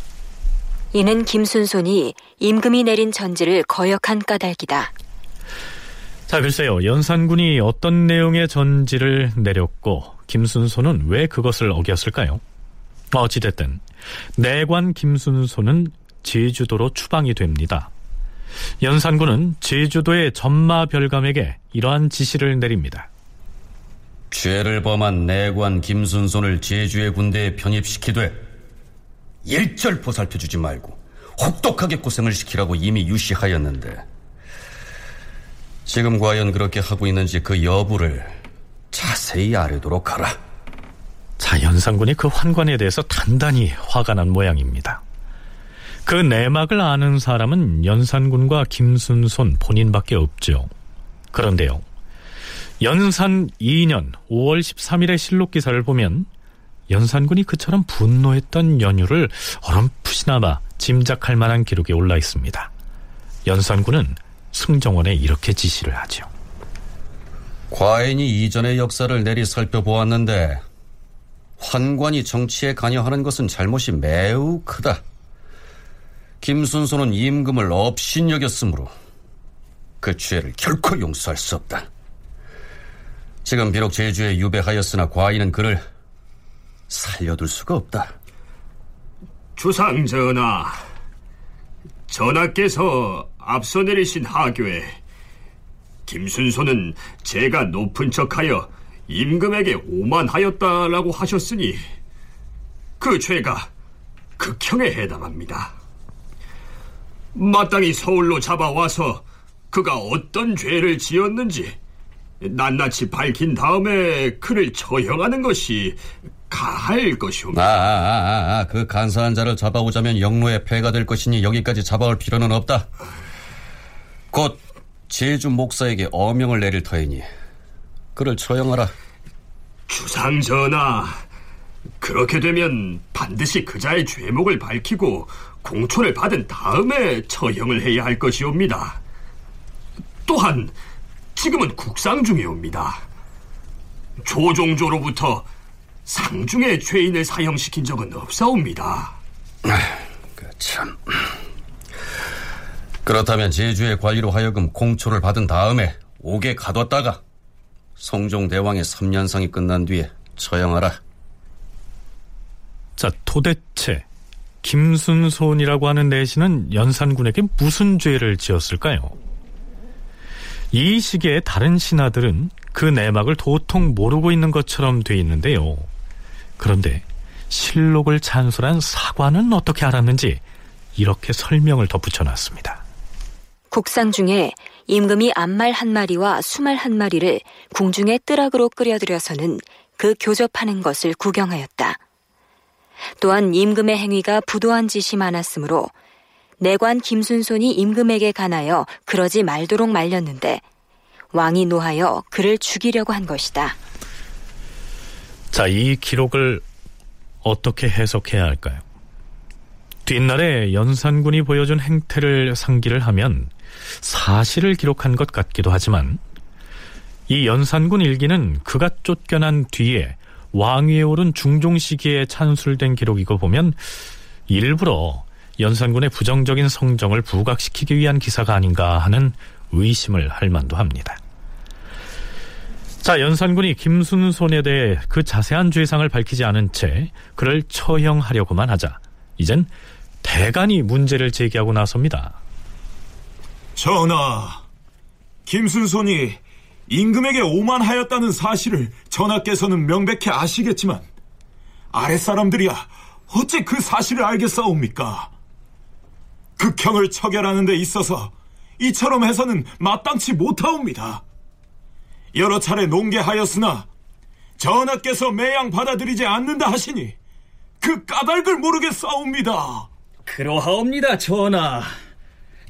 A: 이는 김순손이 임금이 내린 전지를 거역한 까닭이다.
B: 자, 글쎄요. 연산군이 어떤 내용의 전지를 내렸고 김순손은 왜 그것을 어겼을까요? 어찌됐든 내관 김순손은 제주도로 추방이 됩니다. 연산군은 제주도의 전마별감에게 이러한 지시를 내립니다.
D: 죄를 범한 내관 김순손을 제주의 군대에 편입시키되 일절 보살펴 주지 말고 혹독하게 고생을 시키라고 이미 유시하였는데 지금 과연 그렇게 하고 있는지 그 여부를 자세히 알도록 하라.
B: 자, 연산군이 그 환관에 대해서 단단히 화가 난 모양입니다. 그 내막을 아는 사람은 연산군과 김순손 본인밖에 없죠. 그런데요. 연산 2년 5월 13일의 실록 기사를 보면 연산군이 그처럼 분노했던 연유를 어렴풋이나마 짐작할 만한 기록이 올라 있습니다. 연산군은 승정원에 이렇게 지시를 하죠.
D: 과인이 이전의 역사를 내리 살펴보았는데 환관이 정치에 관여하는 것은 잘못이 매우 크다. 김순소는 임금을 업신여겼으므로 그 죄를 결코 용서할 수 없다. 지금 비록 제주에 유배하였으나 과인은 그를 살려둘 수가 없다.
C: 주상 전하, 전하께서 앞서 내리신 하교에 김순소는 제가 높은 척하여 임금에게 오만하였다라고 하셨으니 그 죄가 극형에 해당합니다.
G: 마땅히 서울로 잡아와서 그가 어떤 죄를 지었는지 낱낱이 밝힌 다음에 그를 처형하는 것이 가할 것이옵니다.
D: 아, 아, 아, 아, 그 간사한 자를 잡아오자면 영로의 폐가 될 것이니 여기까지 잡아올 필요는 없다. 곧 제주 목사에게 어명을 내릴 터이니 그를 처형하라.
G: 주상 전하, 그렇게 되면 반드시 그자의 죄목을 밝히고 공초를 받은 다음에 처형을 해야 할 것이옵니다. 또한 지금은 국상 중이옵니다. 조종조로부터 상중의 죄인을 사형시킨 적은 없사옵니다.
D: 그 참. 그렇다면 제주의 관리로 하여금 공초를 받은 다음에 옥에 가뒀다가 성종대왕의 3년상이 끝난 뒤에 처형하라.
B: 자, 도대체 김순손이라고 하는 내신은 연산군에게 무슨 죄를 지었을까요? 이 시기에 다른 신하들은 그 내막을 도통 모르고 있는 것처럼 돼 있는데요. 그런데 실록을 찬술한 사관은 어떻게 알았는지 이렇게 설명을 덧붙여 놨습니다.
A: 국상 중에 임금이 암말 한 마리와 수말 한 마리를 궁중에 뜨락으로 끓여들여서는 그 교접하는 것을 구경하였다. 또한 임금의 행위가 부도한 짓이 많았으므로 내관 김순손이 임금에게 간하여 그러지 말도록 말렸는데 왕이 노하여 그를 죽이려고 한 것이다.
B: 자, 이 기록을 어떻게 해석해야 할까요? 뒷날에 연산군이 보여준 행태를 상기를 하면 사실을 기록한 것 같기도 하지만 이 연산군 일기는 그가 쫓겨난 뒤에 왕위에 오른 중종 시기에 찬술된 기록이고 보면 일부러 연산군의 부정적인 성정을 부각시키기 위한 기사가 아닌가 하는 의심을 할 만도 합니다. 자, 연산군이 김순손에 대해 그 자세한 죄상을 밝히지 않은 채 그를 처형하려고만 하자 이젠 대간이 문제를 제기하고 나섭니다.
C: 전하, 김순손이 임금에게 오만하였다는 사실을 전하께서는 명백히 아시겠지만 아랫사람들이야 어째 그 사실을 알겠사옵니까? 극형을 처결하는 데 있어서 이처럼 해서는 마땅치 못하옵니다. 여러 차례 농계하였으나 전하께서 매양 받아들이지 않는다 하시니 그 까닭을 모르겠사옵니다.
K: 그러하옵니다, 전하.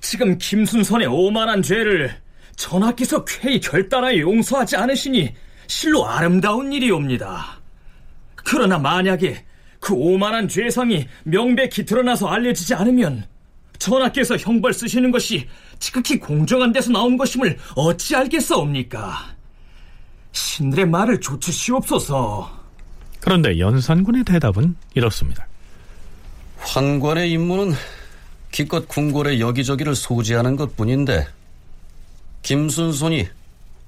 K: 지금 김순선의 오만한 죄를 전하께서 쾌히 결단하여 용서하지 않으시니 실로 아름다운 일이옵니다. 그러나 만약에 그 오만한 죄상이 명백히 드러나서 알려지지 않으면 전하께서 형벌 쓰시는 것이 지극히 공정한 데서 나온 것임을 어찌 알겠사옵니까? 신들의 말을 조치시옵소서.
B: 그런데 연산군의 대답은 이렇습니다.
D: 환관의 임무는 기껏 궁궐의 여기저기를 소지하는 것 뿐인데 김순손이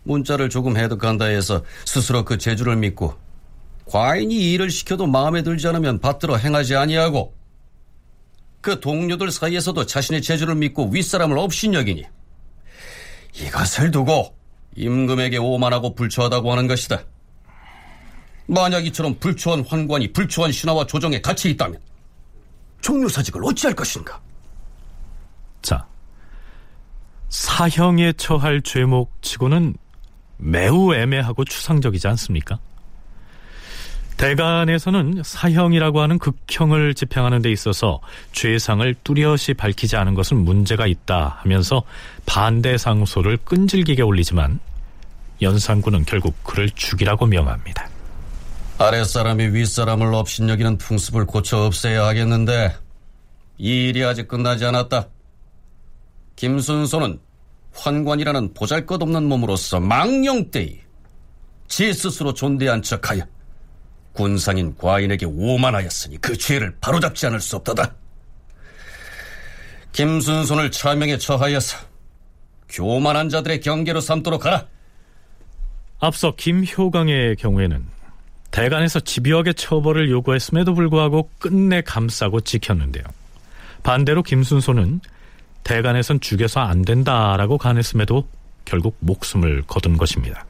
D: 문자를 조금 해독한다 해서 스스로 그 재주를 믿고 과인이 일을 시켜도 마음에 들지 않으면 받들어 행하지 아니하고 그 동료들 사이에서도 자신의 재주를 믿고 윗사람을 업신여기니 이것을 두고 임금에게 오만하고 불초하다고 하는 것이다. 만약 이처럼 불초한 환관이 불초한 신하와 조정에 같이 있다면 종료사직을 어찌할 것인가?
B: 자, 사형에 처할 죄목치고는 매우 애매하고 추상적이지 않습니까? 대간에서는 사형이라고 하는 극형을 집행하는 데 있어서 죄상을 뚜렷이 밝히지 않은 것은 문제가 있다 하면서 반대 상소를 끈질기게 올리지만 연산군은 결국 그를 죽이라고 명합니다.
D: 아랫사람이 윗사람을 업신여기는 풍습을 고쳐 없애야 하겠는데 이 일이 아직 끝나지 않았다. 김순소는 환관이라는 보잘것없는 몸으로서 망령때이 지 스스로 존대한 척하여 군상인 과인에게 오만하였으니 그 죄를 바로잡지 않을 수 없다다. 김순손을 차명에 처하여서 교만한 자들의 경계로 삼도록 하라.
B: 앞서 김효강의 경우에는 대간에서 집요하게 처벌을 요구했음에도 불구하고 끝내 감싸고 지켰는데요. 반대로 김순손은 대간에선 죽여서 안 된다라고 간했음에도 결국 목숨을 거둔 것입니다.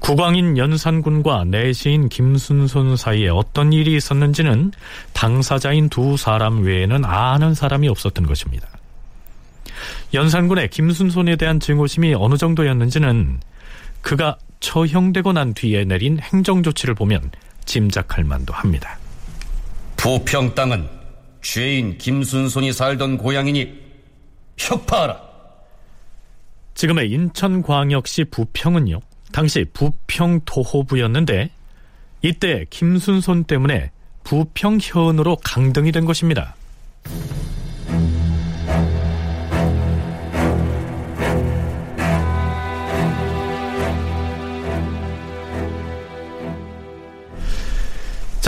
B: 국왕인 연산군과 내시인 김순손 사이에 어떤 일이 있었는지는 당사자인 두 사람 외에는 아는 사람이 없었던 것입니다. 연산군의 김순손에 대한 증오심이 어느 정도였는지는 그가 처형되고 난 뒤에 내린 행정조치를 보면 짐작할 만도 합니다.
D: 부평 땅은 죄인 김순손이 살던 고향이니 혁파하라.
B: 지금의 인천광역시 부평은요, 당시 부평도호부였는데 이때 김순손 때문에 부평현으로 강등이 된 것입니다.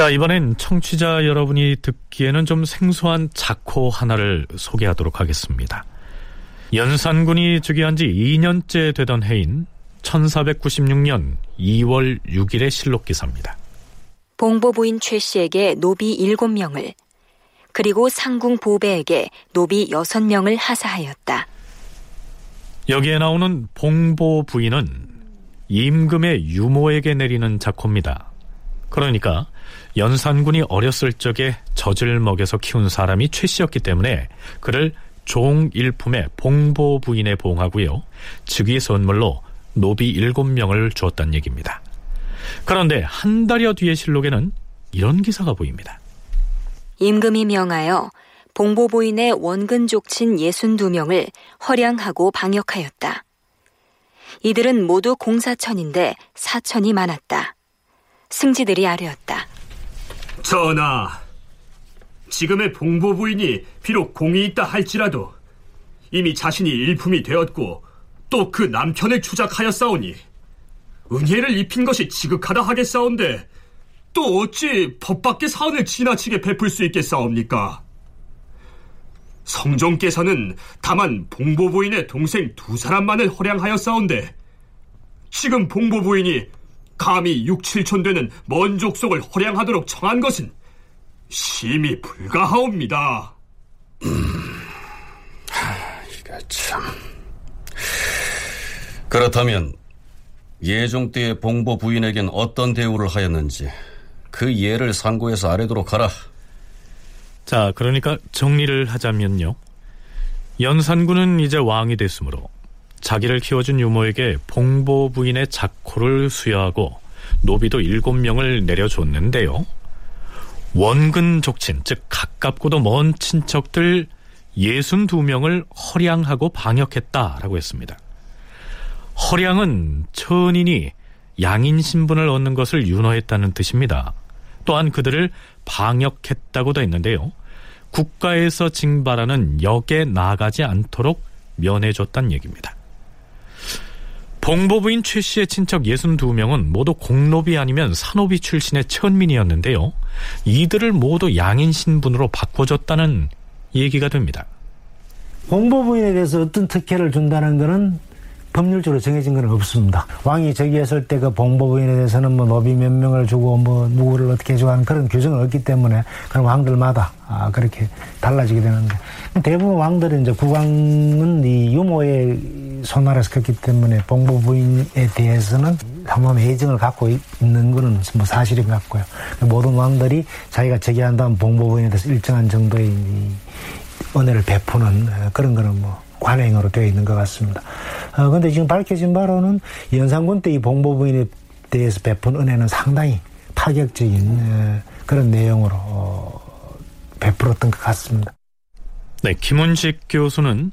B: 자, 이번엔 청취자 여러분이 듣기에는 좀 생소한 작호 하나를 소개하도록 하겠습니다. 연산군이 즉위한 지 2년째 되던 해인 1496년 2월 6일의 실록 기사입니다.
A: 봉보부인 최 씨에게 노비 7명을 그리고 상궁 보배에게 노비 6명을 하사하였다.
B: 여기에 나오는 봉보 부인은 임금의 유모에게 내리는 작호입니다. 그러니까 연산군이 어렸을 적에 젖을 먹여서 키운 사람이 최 씨였기 때문에 그를 종일품의 봉보 부인에 봉하고요. 즉위 선물로 노비 7명을 주었다는 얘기입니다. 그런데 한 달여 뒤의 실록에는 이런 기사가 보입니다.
A: 임금이 명하여 봉보 부인의 원근 족친 62명을 허량하고 방역하였다. 이들은 모두 공사천인데 사천이 많았다. 승지들이 아뢰었다.
L: 전하, 지금의 봉보 부인이 비록 공이 있다 할지라도 이미 자신이 일품이 되었고 또 그 남편을 추작하였사오니 은혜를 입힌 것이 지극하다 하겠사온데 또 어찌 법밖의 사언을 지나치게 베풀 수 있겠사옵니까? 성종께서는 다만 봉보 부인의 동생 두 사람만을 허량하였사온데 지금 봉보 부인이 감히 6, 7촌 되는 먼 족속을 허량하도록 청한 것은 심히 불가하옵니다.
D: 음, 하, 이거 참. 그렇다면 예종 때의 봉보 부인에겐 어떤 대우를 하였는지 그 예를 상고해서 아래도록 하라.
B: 자, 그러니까 정리를 하자면요. 연산군은 이제 왕이 됐으므로 자기를 키워준 유모에게 봉보 부인의 작호를 수여하고 노비도 일곱 명을 내려줬는데요. 원근 족친, 즉 가깝고도 먼 친척들 62명을 허량하고 방역했다라고 했습니다. 허량은 천인이 양인 신분을 얻는 것을 윤허했다는 뜻입니다. 또한 그들을 방역했다고도 했는데요. 국가에서 징발하는 역에 나가지 않도록 면해줬다는 얘기입니다. 봉보부인 최 씨의 친척 62명은 모두 공노비 아니면 산노비 출신의 천민이었는데요. 이들을 모두 양인 신분으로 바꿔줬다는 얘기가 됩니다.
F: 공보부인에 대해서 어떤 특혜를 준다는 것은 법률적으로 정해진 건 없습니다. 왕이 즉위했을 때 그 봉보부인에 대해서는 뭐 노비 몇 명을 주고 뭐 누구를 어떻게 해주고 하는 그런 규정은 없기 때문에 그런 왕들마다 아 그렇게 달라지게 되는데 대부분 왕들은 이제 국왕은 이 유모의 손아래서 컸기 때문에 봉보부인에 대해서는 한번 애정을 갖고 있는 거는 뭐 사실인 것 같고요. 모든 왕들이 자기가 즉위한 다음 봉보부인에 대해서 일정한 정도의 은혜를 베푸는 그런 거는 뭐 관행으로 되어 있는 것 같습니다. 어, 근데 지금 밝혀진 바로는 연산군 때 이 봉보 부인에 대해서 베푼 은혜는 상당히 파격적인 어, 그런 내용으로 어, 베풀었던 것 같습니다.
B: 네, 김은식 교수는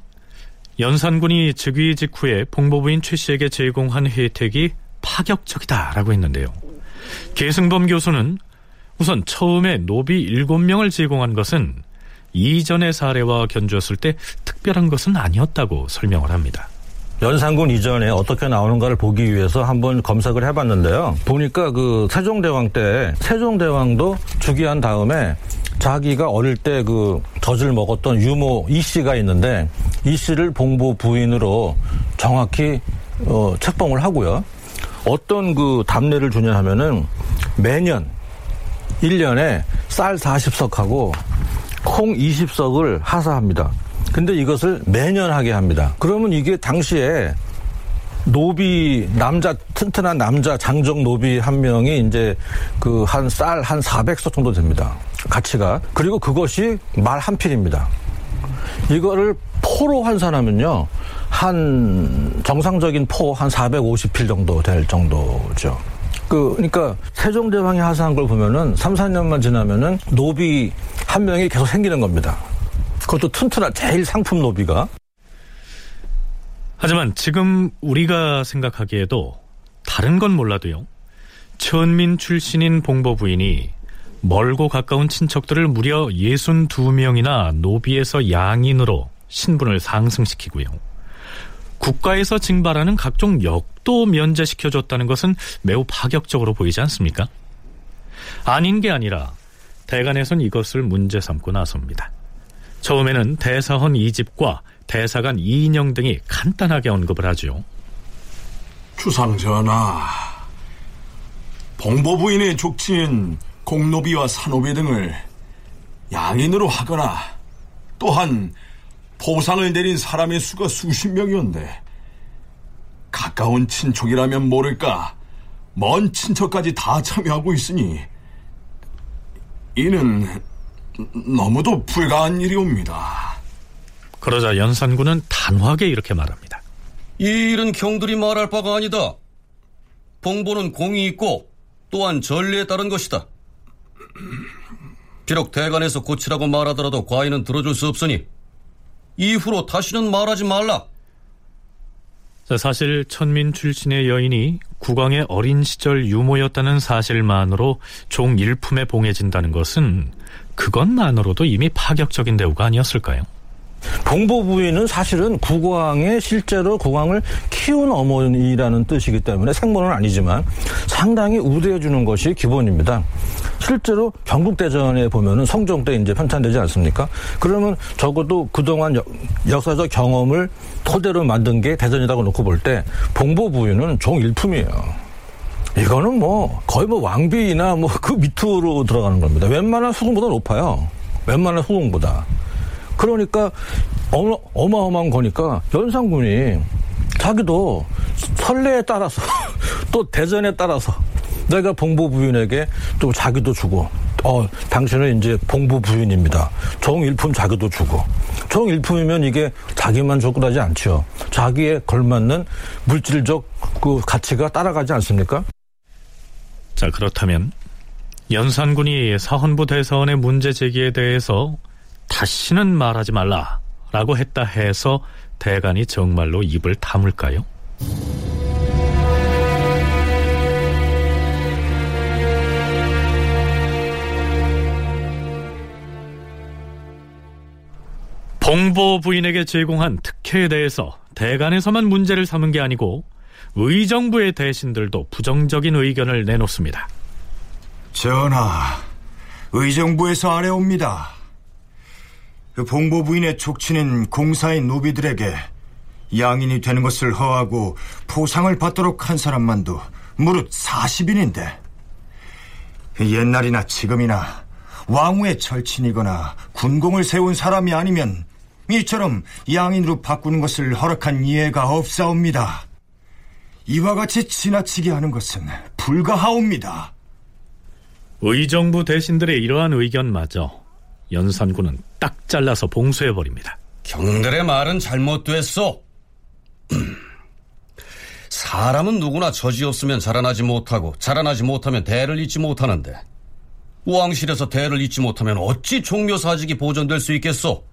B: 연산군이 즉위 직후에 봉보부인 최 씨에게 제공한 혜택이 파격적이다라고 했는데요. 계승범 교수는 우선 처음에 노비 7명을 제공한 것은 이전의 사례와 견주었을 때 특별한 것은 아니었다고 설명을 합니다.
I: 연산군 이전에 어떻게 나오는가를 보기 위해서 한번 검색을 해봤는데요. 보니까 그 세종대왕 때 세종대왕도 즉위한 다음에 자기가 어릴 때 그 젖을 먹었던 유모 이 씨가 있는데 이 씨를 봉보 부인으로 정확히 어, 책봉을 하고요. 어떤 그 답례를 주냐 하면은 매년 1년에 쌀 40석하고 콩 20석을 하사합니다. 근데 이것을 매년 하게 합니다. 그러면 이게 당시에 노비 남자 튼튼한 남자 장정 노비 한 명이 이제 그 한 쌀 한 400석 정도 됩니다. 가치가 그리고 그것이 말 한 필입니다. 이거를 포로 환산하면요. 한 정상적인 포 한 450필 정도 될 정도죠. 그, 그러니까 세종대왕이 하사한 걸 보면은 3, 4년만 지나면은 노비 한 명이 계속 생기는 겁니다. 그것도 튼튼한 제일 상품 노비가.
B: 하지만 지금 우리가 생각하기에도 다른 건 몰라도요. 천민 출신인 봉보 부인이 멀고 가까운 친척들을 무려 62명이나 노비에서 양인으로 신분을 상승시키고요. 국가에서 징발하는 각종 역도 면제시켜줬다는 것은 매우 파격적으로 보이지 않습니까? 아닌 게 아니라 대간에선 이것을 문제 삼고 나섭니다. 처음에는 대사헌 이집과 대사관 이인영 등이 간단하게 언급을 하죠.
H: 주상전하, 봉보 부인의 족친인 공노비와 산노비 등을 양인으로 하거나 또한 포상을 내린 사람의 수가 수십 명이었는데 가까운 친척이라면 모를까 먼 친척까지 다 참여하고 있으니 이는 너무도 불가한 일이옵니다.
B: 그러자 연산군은 단호하게 이렇게 말합니다.
D: 이 일은 경들이 말할 바가 아니다. 봉보는 공이 있고 또한 전례에 따른 것이다. 비록 대관에서 고치라고 말하더라도 과인은 들어줄 수 없으니 이후로 다시는 말하지 말라.
B: 사실 천민 출신의 여인이 국왕의 어린 시절 유모였다는 사실만으로 종 일품에 봉해진다는 것은 그것만으로도 이미 파격적인 대우가 아니었을까요?
I: 봉보 부인은 사실은 국왕의 실제로 국왕을 키운 어머니라는 뜻이기 때문에 생모는 아니지만 상당히 우대해 주는 것이 기본입니다. 실제로 경국대전에 보면은 성종 때 이제 편찬되지 않습니까? 그러면 적어도 그동안 여, 역사적 경험을 토대로 만든 게 대전이라고 놓고 볼 때 봉보 부인은 종일품이에요. 이거는 뭐 거의 뭐 왕비나 뭐 그 밑으로 들어가는 겁니다. 웬만한 수공보다 높아요. 웬만한 수공보다. 그러니까 어마, 어마어마한 거니까 연산군이 자기도 설레에 따라서 또 대전에 따라서 내가 봉보 부인에게 또 자기도 주고 어 당신은 이제 봉보 부인입니다. 정일품 자기도 주고 정일품이면 이게 자기만 조건하지 않죠. 자기에 걸맞는 물질적 그 가치가 따라가지 않습니까?
B: 자 그렇다면 연산군이 사헌부 대사원의 문제 제기에 대해서 다시는 말하지 말라라고 했다 해서 대간이 정말로 입을 다물까요? 봉보 부인에게 제공한 특혜에 대해서 대간에서만 문제를 삼은 게 아니고 의정부의 대신들도 부정적인 의견을 내놓습니다.
M: 전하, 의정부에서 아래옵니다. 그 봉보 부인의 족친인 공사의 노비들에게 양인이 되는 것을 허하고 포상을 받도록 한 사람만도 무릇 40인인데 옛날이나 지금이나 왕후의 절친이거나 군공을 세운 사람이 아니면 이처럼 양인으로 바꾸는 것을 허락한 이해가 없사옵니다. 이와 같이 지나치게 하는 것은 불가하옵니다.
B: 의정부 대신들의 이러한 의견마저 연산군은 딱 잘라서 봉쇄해버립니다.
D: 경들의 말은 잘못됐어. 사람은 누구나 저지 없으면 자라나지 못하고 자라나지 못하면 대를 잇지 못하는데 왕실에서 대를 잇지 못하면 어찌 종묘사직이 보존될 수 있겠소?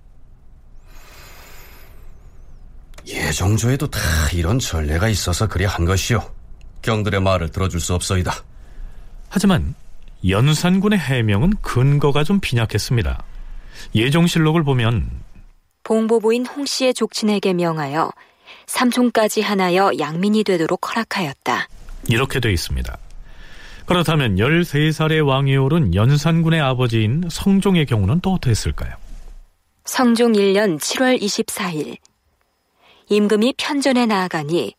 D: 예정조에도 다 이런 전례가 있어서 그리 한 것이요. 경들의 말을 들어줄 수 없어이다.
B: 하지만 연산군의 해명은 근거가 좀 빈약했습니다. 예종실록을 보면
A: 봉보부인 홍씨의 족친에게 명하여 삼촌까지 하나여 양민이 되도록 허락하였다.
B: 이렇게 돼 있습니다. 그렇다면 13살의 왕위에 오른 연산군의 아버지인 성종의 경우는 또 어땠을까요?
A: 성종 1년 7월 24일 임금이 편전에 나아가니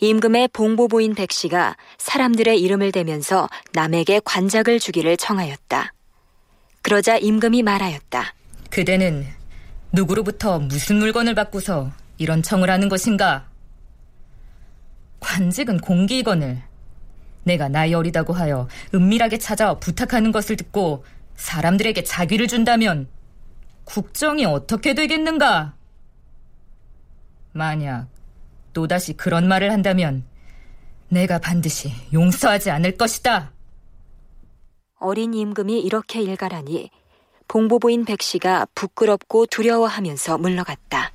A: 임금의 봉보부인 백씨가 사람들의 이름을 대면서 남에게 관작을 주기를 청하였다. 그러자 임금이 말하였다.
N: 그대는 누구로부터 무슨 물건을 받고서 이런 청을 하는 것인가? 관직은 공기이거늘 내가 나이 어리다고 하여 은밀하게 찾아 부탁하는 것을 듣고 사람들에게 자귀를 준다면 국정이 어떻게 되겠는가? 만약 또다시 그런 말을 한다면 내가 반드시 용서하지 않을 것이다.
A: 어린 임금이 이렇게 일갈하니 봉보부인 백씨가 부끄럽고 두려워하면서 물러갔다.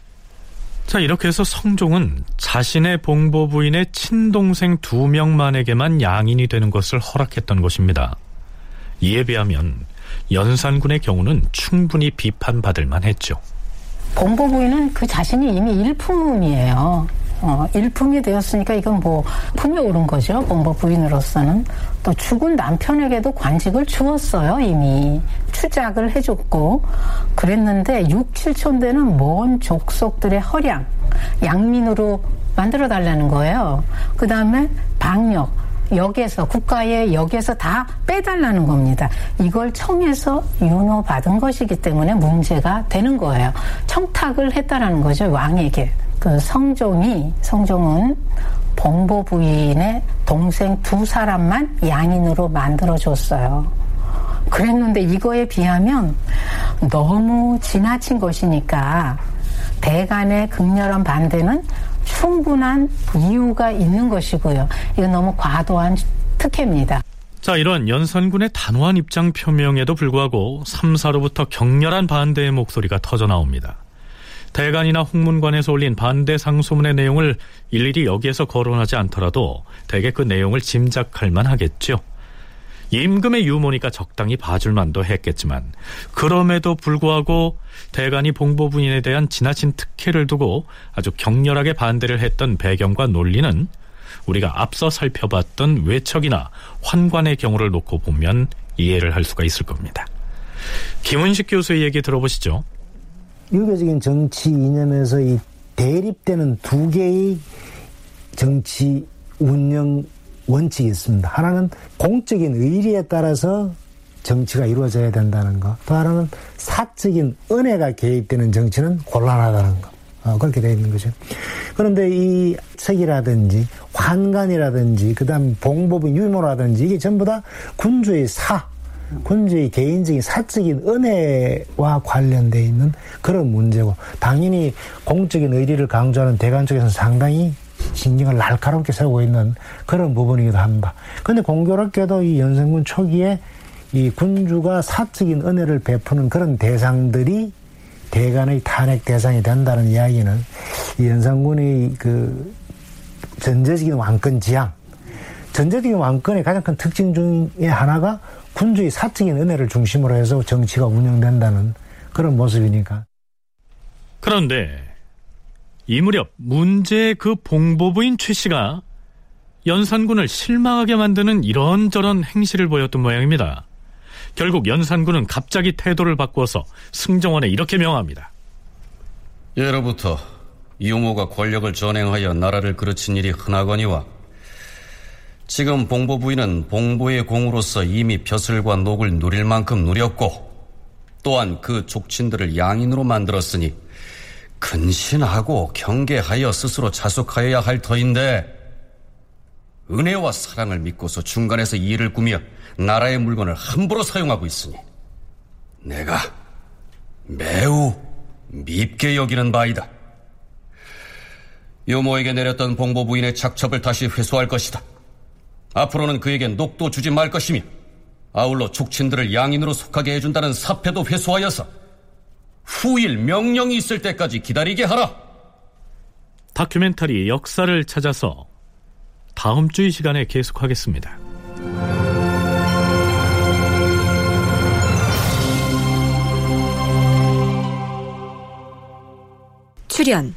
B: 자, 이렇게 해서 성종은 자신의 봉보 부인의 친동생 두 명만에게만 양인이 되는 것을 허락했던 것입니다. 이에 비하면 연산군의 경우는 충분히 비판받을 만했죠.
J: 봉보 부인은 그 자신이 이미 일품이에요. 어, 일품이 되었으니까 이건 뭐 품이 오른 거죠. 봉보 부인으로서는 또 죽은 남편에게도 관직을 주었어요. 이미 추작을 해줬고 그랬는데 6, 7촌 되는 먼 족속들의 허량 양민으로 만들어 달라는 거예요. 그 다음에 방역 역에서 국가의 역에서 다 빼달라는 겁니다. 이걸 청에서 윤호 받은 것이기 때문에 문제가 되는 거예요. 청탁을 했다라는 거죠 왕에게. 그 성종이 성종은 봉보 부인의 동생 두 사람만 양인으로 만들어줬어요. 그랬는데 이거에 비하면 너무 지나친 것이니까 대간의 극렬한 반대는 충분한 이유가 있는 것이고요. 이건 너무 과도한 특혜입니다.
B: 자, 이런 연산군의 단호한 입장 표명에도 불구하고 3사로부터 격렬한 반대의 목소리가 터져 나옵니다. 대간이나 홍문관에서 올린 반대 상소문의 내용을 일일이 여기에서 거론하지 않더라도 대개 그 내용을 짐작할 만하겠죠. 임금의 유모니까 적당히 봐줄만도 했겠지만 그럼에도 불구하고 대간이 봉보부인에 대한 지나친 특혜를 두고 아주 격렬하게 반대를 했던 배경과 논리는 우리가 앞서 살펴봤던 외척이나 환관의 경우를 놓고 보면 이해를 할 수가 있을 겁니다. 김은식 교수의 얘기 들어보시죠.
F: 유교적인 정치 이념에서 이 대립되는 두 개의 정치 운영 원칙이 있습니다. 하나는 공적인 의리에 따라서 정치가 이루어져야 된다는 거. 또 하나는 사적인 은혜가 개입되는 정치는 곤란하다는 거. 어, 그렇게 되어 있는 거죠. 그런데 이 책이라든지 환관이라든지 그다음 봉법의 유모라든지 이게 전부 다 군주의 사, 군주의 개인적인 사적인 은혜와 관련되어 있는 그런 문제고 당연히 공적인 의리를 강조하는 대관 쪽에서는 상당히 신경을 날카롭게 세우고 있는 그런 부분이기도 합니다. 그런데 공교롭게도 이 연산군 초기에 이 군주가 사적인 은혜를 베푸는 그런 대상들이 대간의 탄핵 대상이 된다는 이야기는 이 연산군의 그 전제적인 왕권 지향, 전제적인 왕권의 가장 큰 특징 중에 하나가 군주의 사적인 은혜를 중심으로 해서 정치가 운영된다는 그런 모습이니까.
B: 그런데 이 무렵 문제의 그 봉보부인 최 씨가 연산군을 실망하게 만드는 이런저런 행실을 보였던 모양입니다. 결국 연산군은 갑자기 태도를 바꾸어서 승정원에 이렇게 명합니다.
D: 예로부터 이용호가 권력을 전행하여 나라를 그르친 일이 흔하거니와 지금 봉보 부인은 봉보의 공으로서 이미 벼슬과 녹을 누릴 만큼 누렸고 또한 그 족친들을 양인으로 만들었으니 근신하고 경계하여 스스로 자숙하여야 할 터인데 은혜와 사랑을 믿고서 중간에서 일을 꾸며 나라의 물건을 함부로 사용하고 있으니 내가 매우 밉게 여기는 바이다. 요모에게 내렸던 봉보 부인의 착첩을 다시 회수할 것이다. 앞으로는 그에게 녹도 주지 말 것이며 아울러 족친들을 양인으로 속하게 해준다는 사패도 회수하여서 후일 명령이 있을 때까지 기다리게 하라.
B: 다큐멘터리 역사를 찾아서 다음 주 이 시간에 계속하겠습니다.
A: 출연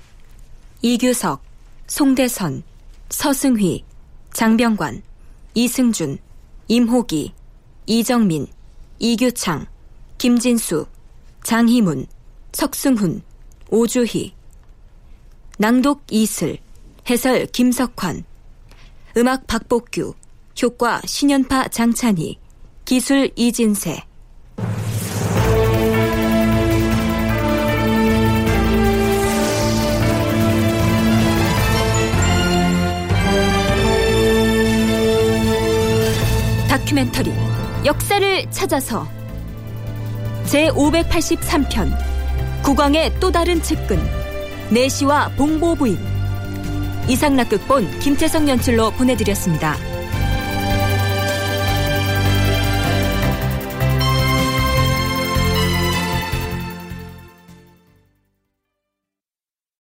A: 이규석, 송대선, 서승휘, 장병관, 이승준, 임호기, 이정민, 이규창, 김진수, 장희문, 석승훈, 오주희 낭독 이슬 해설 김석환 음악 박복규 효과 신연파 장찬희 기술 이진세. 다큐멘터리 역사를 찾아서. 제583편 국왕의 또 다른 측근 내시와 봉보 부인 이상락 극본 김태성 연출로 보내드렸습니다.